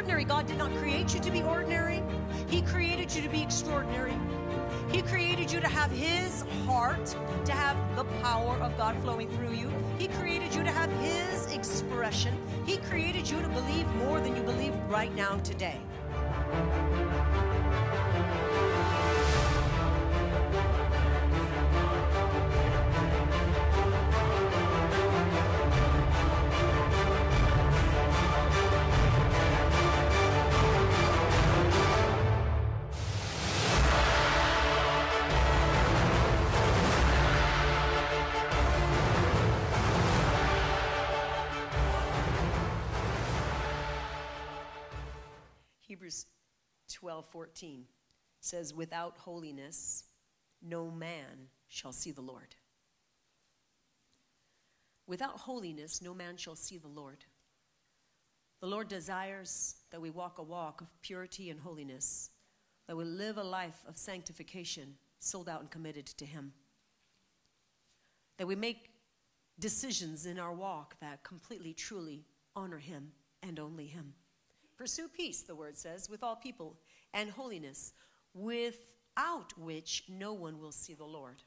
extraordinary. God did not create you to be ordinary, He created you to be extraordinary. He created you to have His heart, to have the power of God flowing through you. He created you to have His expression. He created you to believe more than you believe right now today. 14 says, Without holiness, no man shall see the Lord. Without holiness, no man shall see the Lord. The Lord desires that we walk a walk of purity and holiness, that we live a life of sanctification, sold out and committed to Him. That we make decisions in our walk that completely, truly honor Him and only Him. Pursue peace, the word says, with all people, and holiness, without which no one will see the Lord.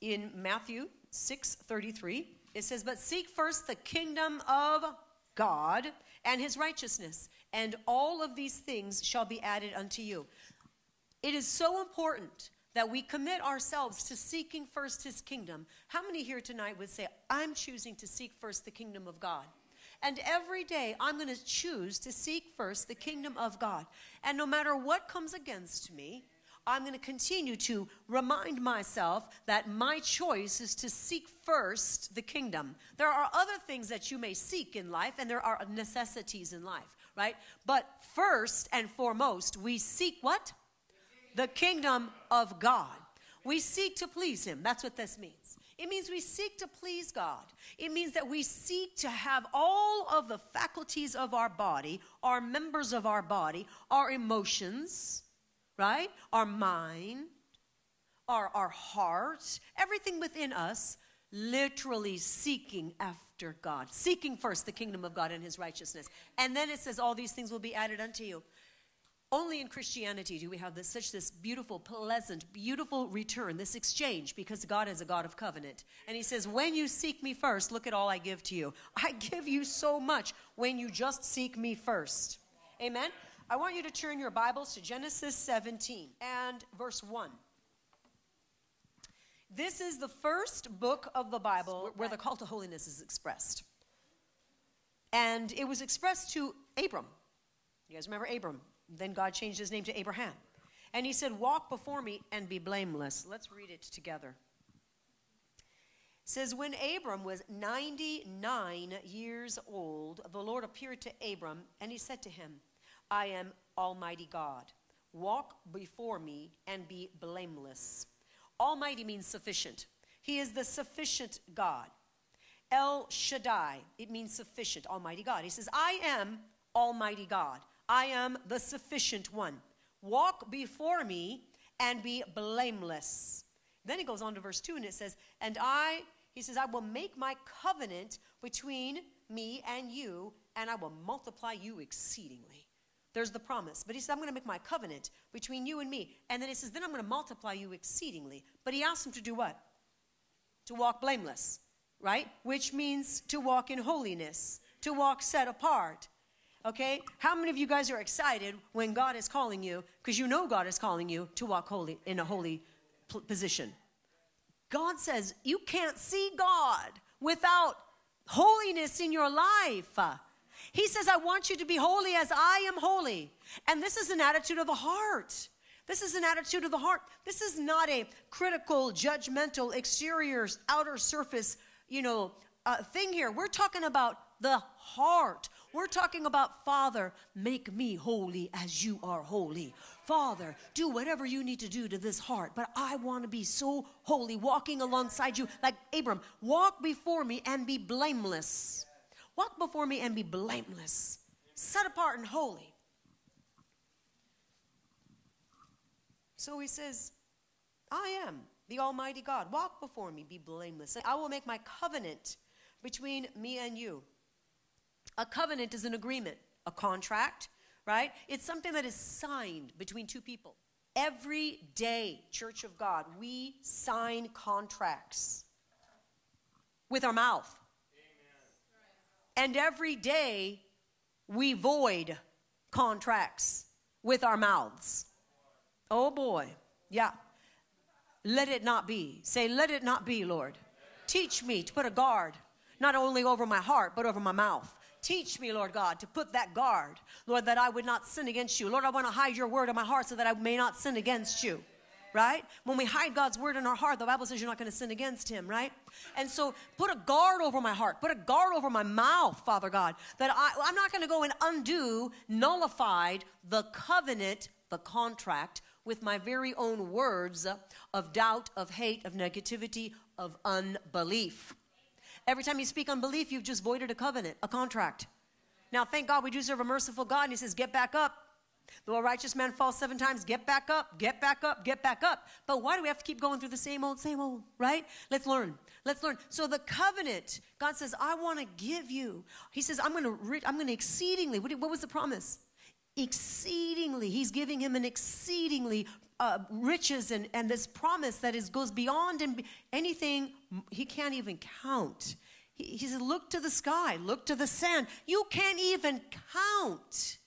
In Matthew 6:33, it says, "But seek first the kingdom of God and his righteousness, and all of these things shall be added unto you." It is so important that we commit ourselves to seeking first his kingdom. How many here tonight would say, I'm choosing to seek first the kingdom of God? And every day I'm going to choose to seek first the kingdom of God. And no matter what comes against me, I'm going to continue to remind myself that my choice is to seek first the kingdom. There are other things that you may seek in life, and there are necessities in life, right? But first and foremost, we seek what? The kingdom of God. We seek to please Him. That's what this means. It means we seek to please God. It means that we seek to have all of the faculties of our body, our members of our body, our emotions, right? Our mind, our, our heart, everything within us, literally seeking after God, seeking first the kingdom of God and his righteousness. And then it says, All these things will be added unto you. Only in Christianity do we have this, such this beautiful, pleasant, beautiful return, this exchange, because God is a God of covenant. And He says, When you seek me first, look at all I give to you. I give you so much when you just seek me first. Amen? I want you to turn your Bibles to Genesis 17 and verse 1. This is the first book of the Bible where the call to holiness is expressed. And it was expressed to Abram. You guys remember Abram? Then God changed his name to Abraham. And he said, Walk before me and be blameless. Let's read it together. It says, When Abram was 99 years old, the Lord appeared to Abram and he said to him, I am Almighty God. Walk before me and be blameless. Almighty means sufficient. He is the sufficient God. El Shaddai, it means sufficient, Almighty God. He says, I am Almighty God. I am the sufficient one. Walk before me and be blameless. Then he goes on to verse 2 and it says, And I, he says, I will make my covenant between me and you, and I will multiply you exceedingly. There's the promise. But he says, I'm going to make my covenant between you and me. And then he says, Then I'm going to multiply you exceedingly. But he asks him to do what? To walk blameless, right? Which means to walk in holiness, to walk set apart, Okay? How many of you guys are excited when God is calling you because you know God is calling you to walk holy in a holy position? God says you can't see God without holiness in your life. He says, I want you to be holy as I am holy. And this is an attitude of the heart. This is an attitude of the heart. This is not a critical, judgmental, exterior, outer surface, you know, uh, thing here. We're talking about the heart. We're talking about, Father, make me holy as you are holy. Father, do whatever you need to do to this heart, but I want to be so holy, walking alongside you like Abram. Walk before me and be blameless. Walk before me and be blameless, set apart and holy. So he says, I am the Almighty God. Walk before me, be blameless. I will make my covenant between me and you A covenant is an agreement, a contract, right? It's something that is signed between two people. Every day, Church of God, we sign contracts with our mouth. Amen. And every day, we void contracts with our mouths. Oh boy, yeah. Let it not be. Say, let it not be, Lord. Teach me to put a guard, not only over my heart, but over my mouth. Teach me, Lord God, to put that guard, Lord, that I would not sin against you. Lord, I want to hide your word in my heart so that I may not sin against you. Right? When we hide God's word in our heart, the Bible says you're not going to sin against him, right? And so put a guard over my heart, put a guard over my mouth, Father God, that I, I'm not going to go and undo, nullified the covenant, the contract with my very own words of doubt, of hate, of negativity, of unbelief. Every time you speak unbelief, you've just voided a covenant, a contract. Now, thank God we do serve a merciful God, and He says, Get back up. Though a righteous man falls seven times, get back up, get back up, get back up. But why do we have to keep going through the same old, same old, right? Let's learn. Let's learn. So the covenant, God says, I want to give you. He says, I'm going to, I'm going to exceedingly. What, what was the promise? exceedingly he's giving him an exceedingly uh, riches and, and this promise that is goes beyond and anything he can't even count he, he look to the sky look to the sand you can't even count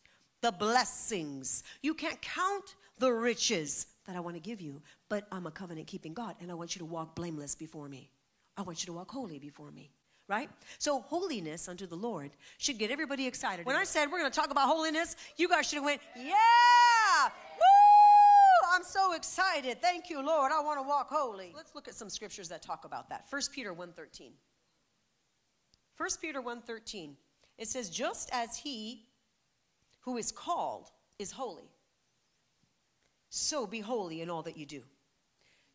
the blessings you can't count the riches that i want to give you but i'm a covenant keeping god and i want you to walk blameless before me i want you to walk holy before me right? So holiness unto the Lord should get everybody excited. When I said we're going to talk about holiness, you guys should have went, yeah, woo! I'm so excited. Thank you, Lord. I want to walk holy. Let's look at some scriptures that talk about that. 1 Peter 1:13. 1 Peter 1:13. It says, "Just as he who is called is holy, so be holy in all that you do."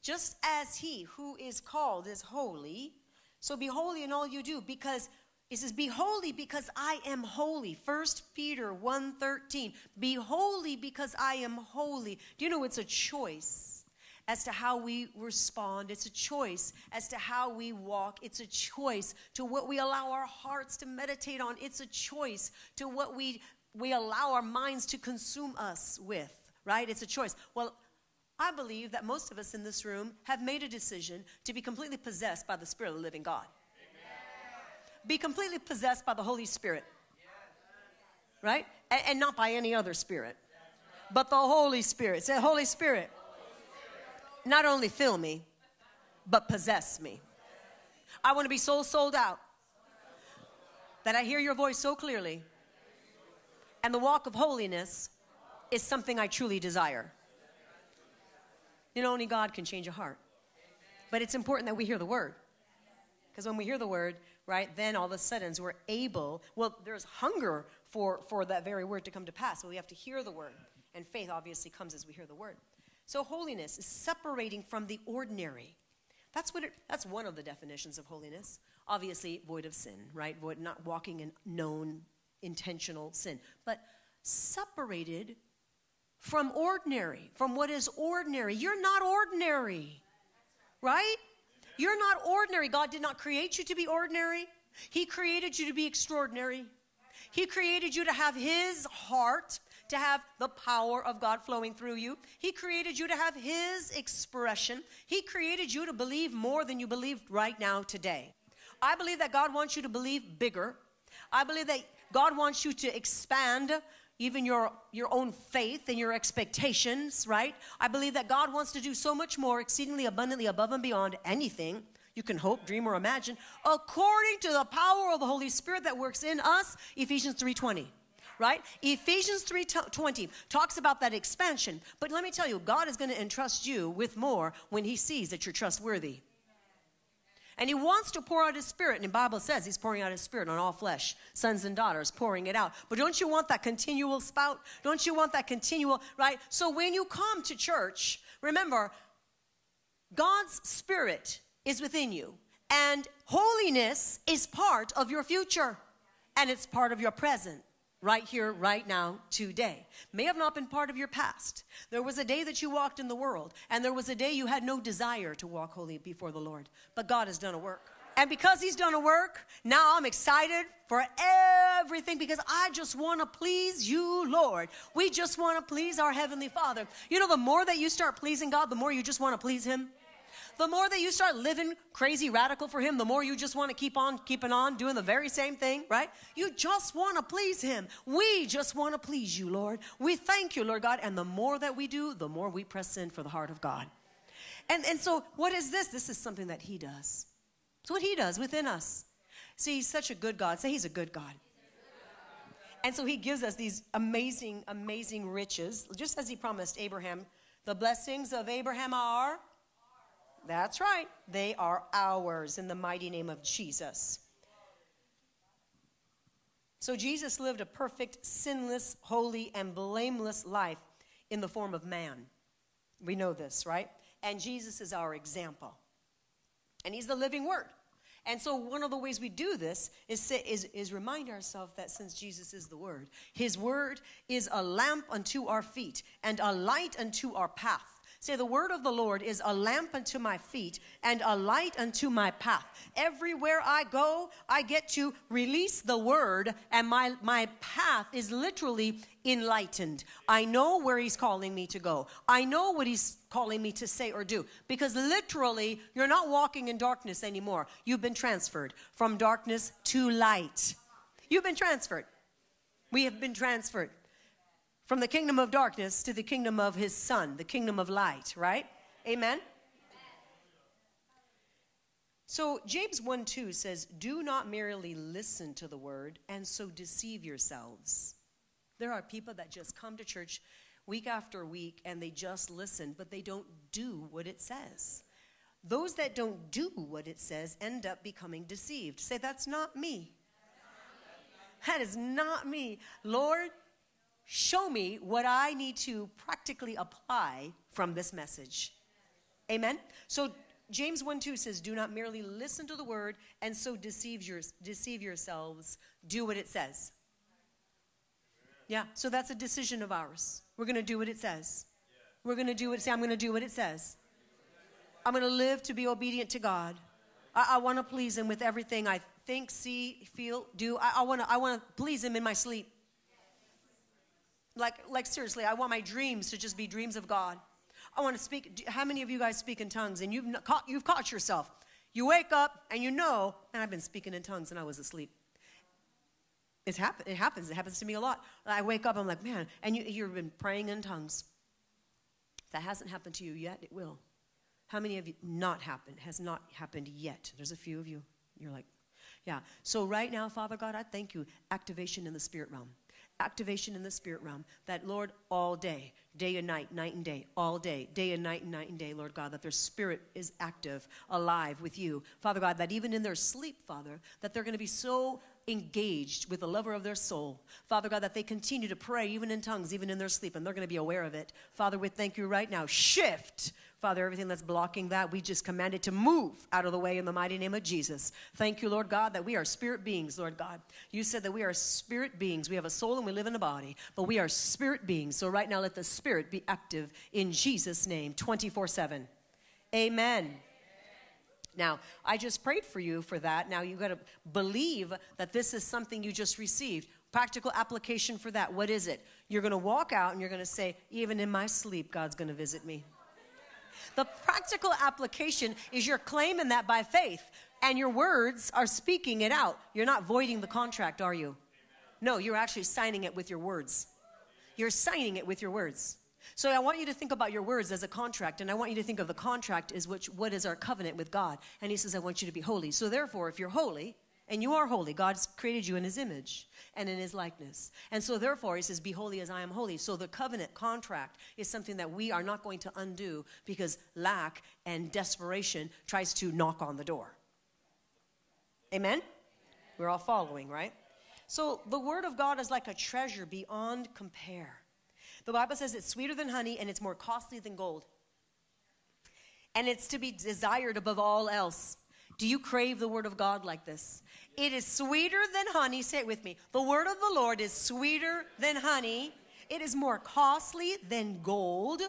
Just as he who is called is holy, so be holy in all you do because it says, Be holy because I am holy. 1 Peter 1:13. Be holy because I am holy. Do you know it's a choice as to how we respond? It's a choice as to how we walk. It's a choice to what we allow our hearts to meditate on. It's a choice to what we we allow our minds to consume us with, right? It's a choice. Well, I believe that most of us in this room have made a decision to be completely possessed by the Spirit of the living God. Be completely possessed by the Holy Spirit. Right? And, and not by any other spirit, but the Holy Spirit. Say, Holy Spirit, not only fill me, but possess me. I want to be so sold out that I hear your voice so clearly, and the walk of holiness is something I truly desire. You know, only God can change a heart. But it's important that we hear the word. Because when we hear the word, right, then all of a sudden we're able, well, there's hunger for, for that very word to come to pass. So we have to hear the word. And faith obviously comes as we hear the word. So holiness is separating from the ordinary. That's what it, that's one of the definitions of holiness. Obviously, void of sin, right? Void, not walking in known intentional sin, but separated from ordinary, from what is ordinary. You're not ordinary, right? You're not ordinary. God did not create you to be ordinary, He created you to be extraordinary. He created you to have His heart, to have the power of God flowing through you. He created you to have His expression. He created you to believe more than you believe right now today. I believe that God wants you to believe bigger. I believe that God wants you to expand even your, your own faith and your expectations, right? I believe that God wants to do so much more, exceedingly abundantly above and beyond anything you can hope, dream, or imagine, according to the power of the Holy Spirit that works in us, Ephesians 3.20 right? Ephesians 3:20 talks about that expansion. But let me tell you, God is going to entrust you with more when he sees that you're trustworthy. And he wants to pour out his spirit. And the Bible says he's pouring out his spirit on all flesh, sons and daughters, pouring it out. But don't you want that continual spout? Don't you want that continual, right? So when you come to church, remember, God's spirit is within you. And holiness is part of your future. And it's part of your present right here, right now, today. May have not been part of your past. There was a day that you walked in the world, and there was a day you had no desire to walk holy before the Lord. But God has done a work. And because he's done a work, now I'm excited for everything because I just want to please you, Lord. We just want to please our Heavenly Father. You know, the more that you start pleasing God, the more you just want to please Him. The more that you start living crazy radical for Him, the more you just want to keep on keeping on doing the very same thing, right? You just want to please Him. We just want to please you, Lord. We thank you, Lord God. And the more that we do, the more we press in for the heart of God. And, and so, what is this? This is something that He does. It's what He does within us. See, He's such a good God. Say, He's a good God. And so He gives us these amazing, amazing riches, just as He promised Abraham. The blessings of Abraham are. That's right. They are ours in the mighty name of Jesus. So Jesus lived a perfect, sinless, holy, and blameless life in the form of man. We know this, right? And Jesus is our example. And he's the living word. And so, one of the ways we do this is, is, is remind ourselves that since Jesus is the Word, His Word is a lamp unto our feet and a light unto our path. Say, the word of the Lord is a lamp unto my feet and a light unto my path. Everywhere I go, I get to release the word, and my, my path is literally enlightened. I know where he's calling me to go. I know what he's calling me to say or do. Because literally, you're not walking in darkness anymore. You've been transferred from darkness to light. You've been transferred. We have been transferred from the kingdom of darkness to the kingdom of his son, the kingdom of light, right? Amen? So James 1 2 says, Do not merely listen to the word and so deceive yourselves. There are people that just come to church week after week and they just listen, but they don't do what it says. Those that don't do what it says end up becoming deceived. Say, That's not me. That is not me. Lord, show me what I need to practically apply from this message. Amen? So James 1 2 says, Do not merely listen to the word and so deceive, your, deceive yourselves. Do what it says. Yeah, so that's a decision of ours. We're going to do what it says. We're going to do what it says. I'm going to do what it says. I'm going to live to be obedient to God. I, I want to please Him with everything I think, see, feel, do. I, I want to I wanna please Him in my sleep. Like, like seriously, I want my dreams to just be dreams of God. I want to speak. How many of you guys speak in tongues and you've caught, you've caught yourself? You wake up and you know, and I've been speaking in tongues and I was asleep. It's happen, it happens. It happens to me a lot. I wake up, I'm like, man, and you, you've been praying in tongues. If that hasn't happened to you yet, it will. How many of you not happened? Has not happened yet. There's a few of you. You're like, yeah. So right now, Father God, I thank you. Activation in the spirit realm activation in the spirit realm that, Lord, all day, day and night, night and day, all day, day and night and night and day, Lord God, that their spirit is active, alive with you. Father God, that even in their sleep, Father, that they're going to be so engaged with the lover of their soul. Father God, that they continue to pray even in tongues, even in their sleep, and they're going to be aware of it. Father, we thank you right now. Shift Father, everything that's blocking that, we just command it to move out of the way in the mighty name of Jesus. Thank you, Lord God, that we are spirit beings, Lord God. You said that we are spirit beings. We have a soul and we live in a body, but we are spirit beings. So right now, let the spirit be active in Jesus' name, 24 7. Amen. Now, I just prayed for you for that. Now you got to believe that this is something you just received. Practical application for that. What is it? You're going to walk out and you're going to say, even in my sleep, God's going to visit me. The practical application is you're claiming that by faith, and your words are speaking it out. You're not voiding the contract, are you? No, you're actually signing it with your words. You're signing it with your words. So I want you to think about your words as a contract, and I want you to think of the contract as which, what is our covenant with God. And He says, I want you to be holy. So therefore, if you're holy, and you are holy, God's created you in His image and in his likeness. And so, therefore, he says, Be holy as I am holy. So, the covenant contract is something that we are not going to undo because lack and desperation tries to knock on the door. Amen? We're all following, right? So, the word of God is like a treasure beyond compare. The Bible says it's sweeter than honey and it's more costly than gold. And it's to be desired above all else. Do you crave the word of God like this? It is sweeter than honey. Say it with me. The word of the Lord is sweeter than honey. It is more costly than gold,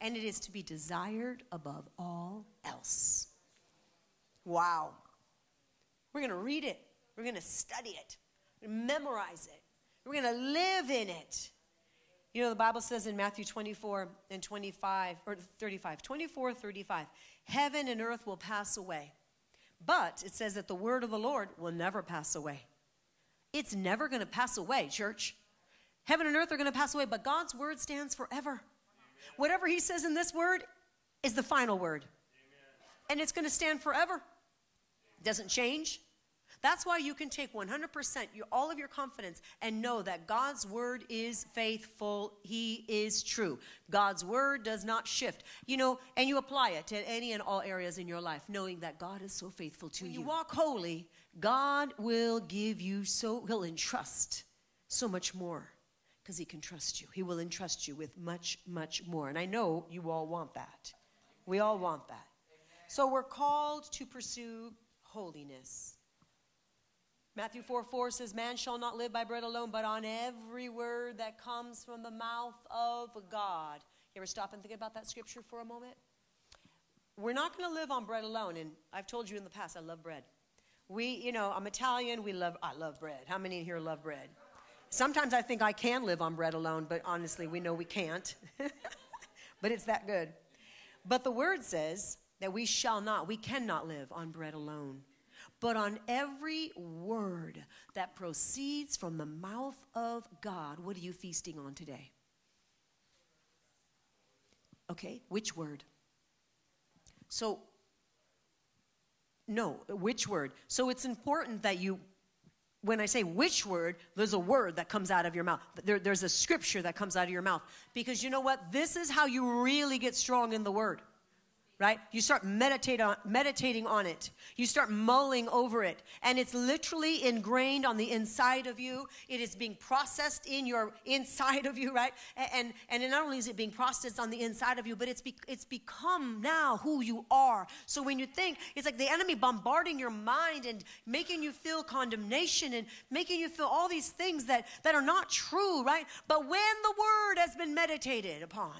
and it is to be desired above all else. Wow. We're going to read it. We're going to study it. memorize it. We're going to live in it. You know, the Bible says in Matthew 24 and 25, or 35, 24, 35, heaven and earth will pass away. But it says that the word of the Lord will never pass away. It's never going to pass away, church. Heaven and earth are going to pass away, but God's word stands forever. Whatever he says in this word is the final word. And it's going to stand forever. It doesn't change. That's why you can take 100% your, all of your confidence and know that God's word is faithful. He is true. God's word does not shift. You know, and you apply it to any and all areas in your life, knowing that God is so faithful to when you. You walk holy, God will give you so, He'll entrust so much more because He can trust you. He will entrust you with much, much more. And I know you all want that. We all want that. So we're called to pursue holiness. Matthew 4 4 says, Man shall not live by bread alone, but on every word that comes from the mouth of God. You ever stop and think about that scripture for a moment? We're not going to live on bread alone. And I've told you in the past, I love bread. We, you know, I'm Italian. We love, I love bread. How many in here love bread? Sometimes I think I can live on bread alone, but honestly, we know we can't. but it's that good. But the word says that we shall not, we cannot live on bread alone but on every word that proceeds from the mouth of God. What are you feasting on today? Okay, which word? So, no, which word? So it's important that you, when I say which word, there's a word that comes out of your mouth. There, there's a scripture that comes out of your mouth. Because you know what? This is how you really get strong in the word right? You start meditate on, meditating on it. You start mulling over it. And it's literally ingrained on the inside of you. It is being processed in your inside of you, right? And, and, and not only is it being processed on the inside of you, but it's, be, it's become now who you are. So when you think, it's like the enemy bombarding your mind and making you feel condemnation and making you feel all these things that, that are not true, right? But when the word has been meditated upon,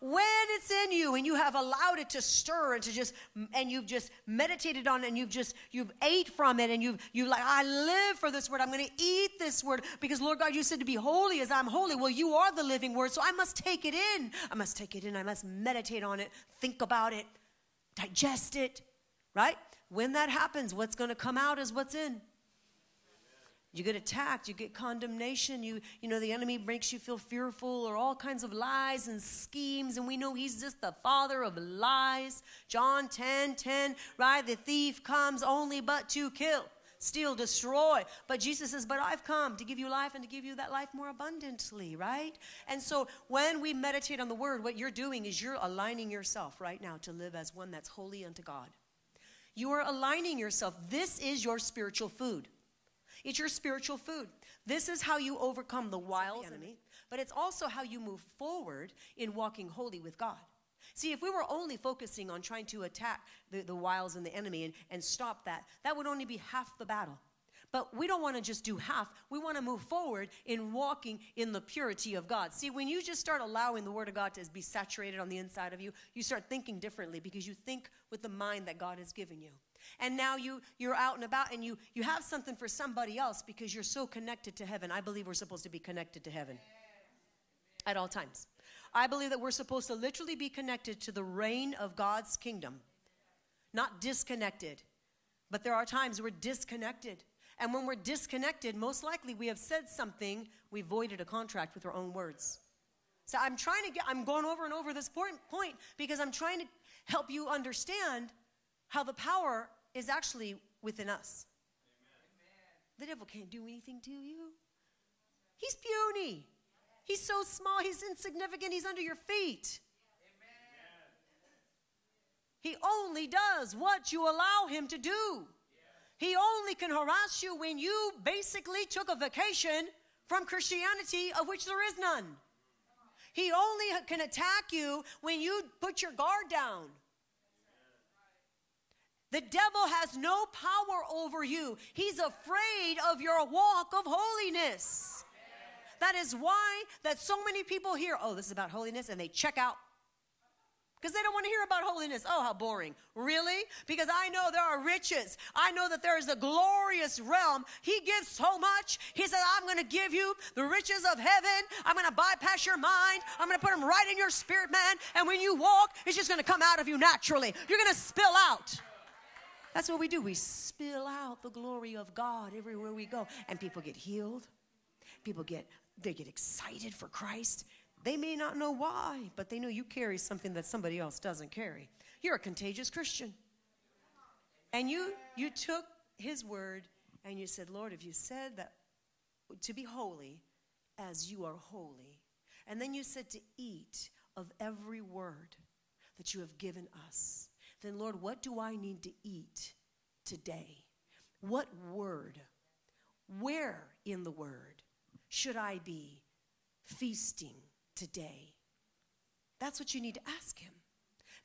when it's in you and you have allowed it to stir and to just and you've just meditated on it and you've just you've ate from it and you've you like i live for this word. I'm going to eat this word because lord god you said to be holy as i'm holy. Well you are the living word so i must take it in. I must take it in. I must meditate on it think about it digest it right? When that happens what's going to come out is what's in you get attacked, you get condemnation, you, you know, the enemy makes you feel fearful or all kinds of lies and schemes, and we know he's just the father of lies. John 10 10, right? The thief comes only but to kill, steal, destroy. But Jesus says, But I've come to give you life and to give you that life more abundantly, right? And so when we meditate on the word, what you're doing is you're aligning yourself right now to live as one that's holy unto God. You are aligning yourself. This is your spiritual food. It's your spiritual food. This is how you overcome the wiles of the enemy, but it's also how you move forward in walking holy with God. See, if we were only focusing on trying to attack the, the wiles and the enemy and, and stop that, that would only be half the battle. But we don't want to just do half. We want to move forward in walking in the purity of God. See, when you just start allowing the Word of God to be saturated on the inside of you, you start thinking differently because you think with the mind that God has given you. And now you, you're out and about and you, you have something for somebody else because you're so connected to heaven. I believe we're supposed to be connected to heaven at all times. I believe that we're supposed to literally be connected to the reign of God's kingdom, not disconnected. But there are times we're disconnected. And when we're disconnected, most likely we have said something, we voided a contract with our own words. So I'm trying to get, I'm going over and over this point, point because I'm trying to help you understand how the power is actually within us. Amen. The devil can't do anything to you. He's puny. He's so small, he's insignificant, he's under your feet. Amen. He only does what you allow him to do. He only can harass you when you basically took a vacation from Christianity, of which there is none. He only can attack you when you put your guard down. The devil has no power over you. He's afraid of your walk of holiness. That is why that so many people hear, "Oh, this is about holiness," and they check out because they don't want to hear about holiness. Oh, how boring. Really? Because I know there are riches. I know that there is a glorious realm. He gives so much. He said, I'm going to give you the riches of heaven. I'm going to bypass your mind. I'm going to put them right in your spirit, man. And when you walk, it's just going to come out of you naturally. You're going to spill out. That's what we do. We spill out the glory of God everywhere we go. And people get healed. People get they get excited for Christ. They may not know why, but they know you carry something that somebody else doesn't carry. You're a contagious Christian. And you you took his word and you said, "Lord, if you said that to be holy as you are holy." And then you said to eat of every word that you have given us. Then Lord, what do I need to eat today? What word? Where in the word should I be feasting today? That's what you need to ask him.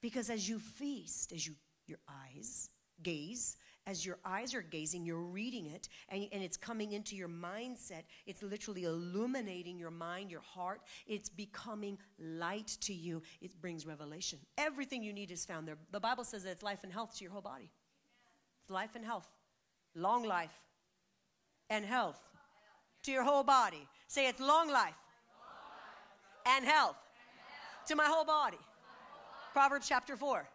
Because as you feast, as you your eyes gaze, as your eyes are gazing, you're reading it, and, and it's coming into your mindset. It's literally illuminating your mind, your heart. It's becoming light to you. It brings revelation. Everything you need is found there. The Bible says that it's life and health to your whole body. It's life and health, long life and health to your whole body. Say it's long life and health to my whole body. Proverbs chapter 4.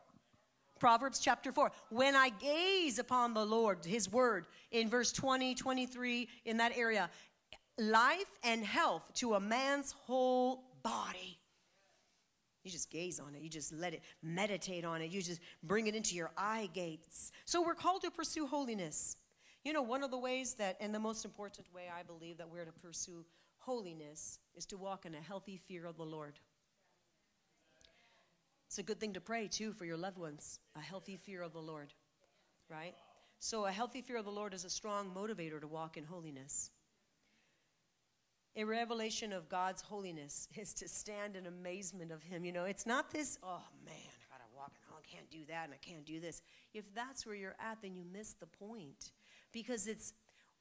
Proverbs chapter 4. When I gaze upon the Lord, his word, in verse 20, 23, in that area, life and health to a man's whole body. You just gaze on it. You just let it meditate on it. You just bring it into your eye gates. So we're called to pursue holiness. You know, one of the ways that, and the most important way I believe that we're to pursue holiness is to walk in a healthy fear of the Lord. It's a good thing to pray too for your loved ones, a healthy fear of the Lord, right? So, a healthy fear of the Lord is a strong motivator to walk in holiness. A revelation of God's holiness is to stand in amazement of Him. You know, it's not this, oh man, I gotta walk and oh, I can't do that and I can't do this. If that's where you're at, then you miss the point because it's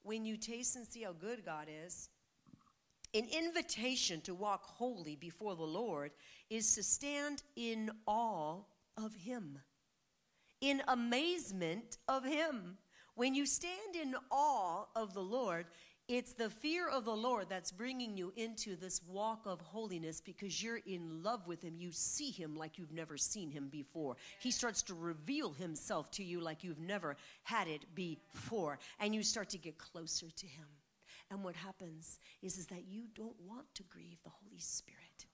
when you taste and see how good God is. An invitation to walk holy before the Lord is to stand in awe of Him, in amazement of Him. When you stand in awe of the Lord, it's the fear of the Lord that's bringing you into this walk of holiness because you're in love with Him. You see Him like you've never seen Him before. He starts to reveal Himself to you like you've never had it before. And you start to get closer to Him. And what happens is, is that you don't want to grieve the Holy Spirit.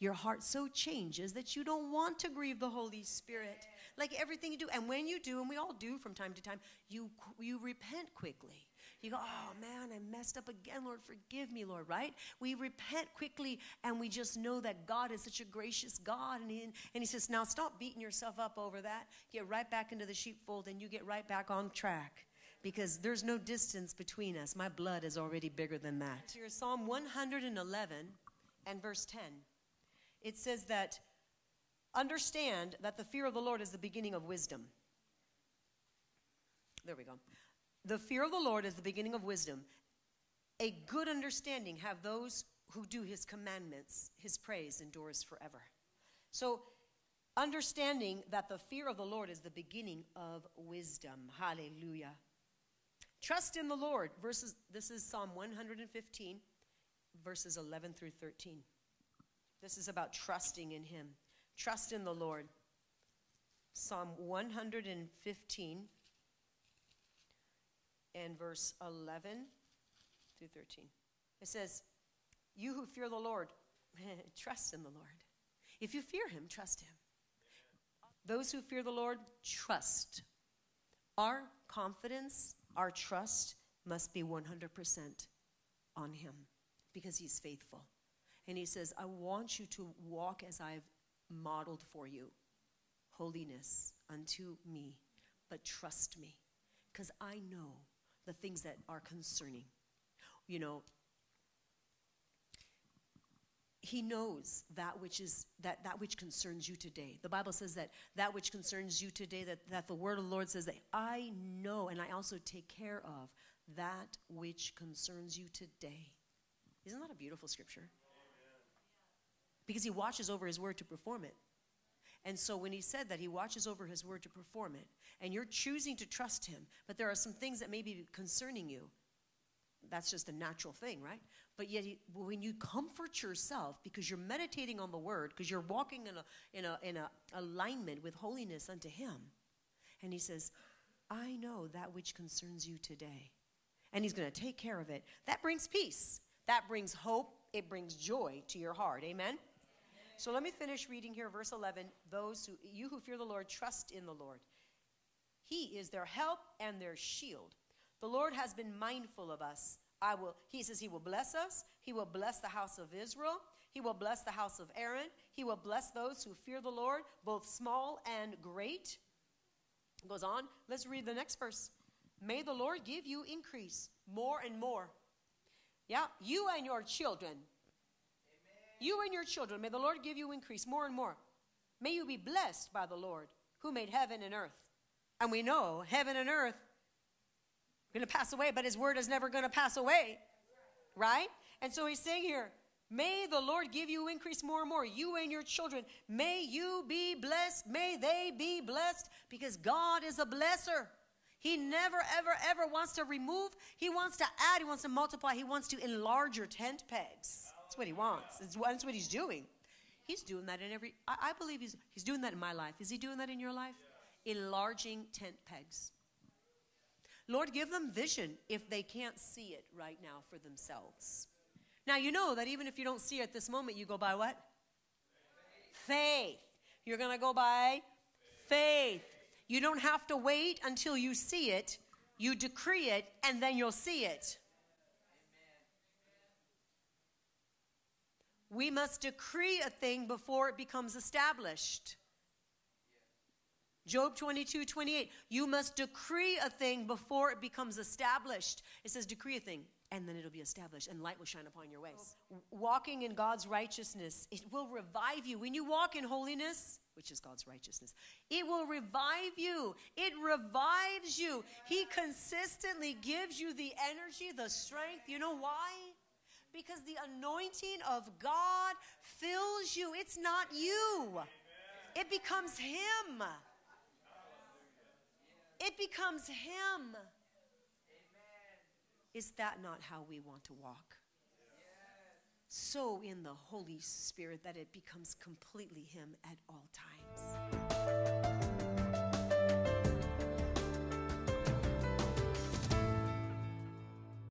Your heart so changes that you don't want to grieve the Holy Spirit. Like everything you do. And when you do, and we all do from time to time, you, you repent quickly you go, oh man, I messed up again. Lord, forgive me, Lord, right? We repent quickly and we just know that God is such a gracious God. And he, and he says, now stop beating yourself up over that. Get right back into the sheepfold and you get right back on track because there's no distance between us. My blood is already bigger than that. Here's Psalm 111 and verse 10. It says that understand that the fear of the Lord is the beginning of wisdom. There we go. The fear of the Lord is the beginning of wisdom. A good understanding have those who do his commandments. His praise endures forever. So, understanding that the fear of the Lord is the beginning of wisdom. Hallelujah. Trust in the Lord. Verses this is Psalm 115 verses 11 through 13. This is about trusting in him. Trust in the Lord. Psalm 115 and verse 11 through 13. It says, You who fear the Lord, trust in the Lord. If you fear him, trust him. Those who fear the Lord, trust. Our confidence, our trust must be 100% on him because he's faithful. And he says, I want you to walk as I've modeled for you holiness unto me, but trust me because I know the things that are concerning. You know, he knows that which is that that which concerns you today the bible says that that which concerns you today that, that the word of the lord says that i know and i also take care of that which concerns you today isn't that a beautiful scripture because he watches over his word to perform it And so when he said that, he watches over his word to perform it. And you're choosing to trust him, but there are some things that may be concerning you. That's just a natural thing, right? But yet, when you comfort yourself because you're meditating on the word, because you're walking in a, in, a, in a alignment with holiness unto him, and he says, I know that which concerns you today. And he's going to take care of it. That brings peace. That brings hope. It brings joy to your heart. Amen? So let me finish reading here, verse 11. Those who, you who fear the Lord, trust in the Lord. He is their help and their shield. The Lord has been mindful of us. I will, he says he will bless us. He will bless the house of Israel. He will bless the house of Aaron. He will bless those who fear the Lord, both small and great. It goes on. Let's read the next verse. May the Lord give you increase more and more. Yeah, you and your children. Amen. You and your children. May the Lord give you increase more and more. May you be blessed by the Lord who made heaven and earth. And we know heaven and earth going to pass away, but his word is never going to pass away. Right? And so he's saying here, May the Lord give you increase more and more, you and your children. May you be blessed. May they be blessed because God is a blesser. He never, ever, ever wants to remove. He wants to add. He wants to multiply. He wants to enlarge your tent pegs. That's what he wants. That's what he's doing. He's doing that in every, I, I believe he's, he's doing that in my life. Is he doing that in your life? Enlarging tent pegs. Lord, give them vision if they can't see it right now for themselves. Now, you know that even if you don't see it at this moment, you go by what? Faith. You're going to go by faith. You don't have to wait until you see it. You decree it, and then you'll see it. We must decree a thing before it becomes established. Job 22, 28. You must decree a thing before it becomes established. It says, decree a thing, and then it'll be established, and light will shine upon your ways. Oh. Walking in God's righteousness, it will revive you. When you walk in holiness, which is God's righteousness, it will revive you. It revives you. He consistently gives you the energy, the strength. You know why? Because the anointing of God fills you. It's not you, it becomes Him. It becomes Him. Is that not how we want to walk? So in the Holy Spirit that it becomes completely Him at all times.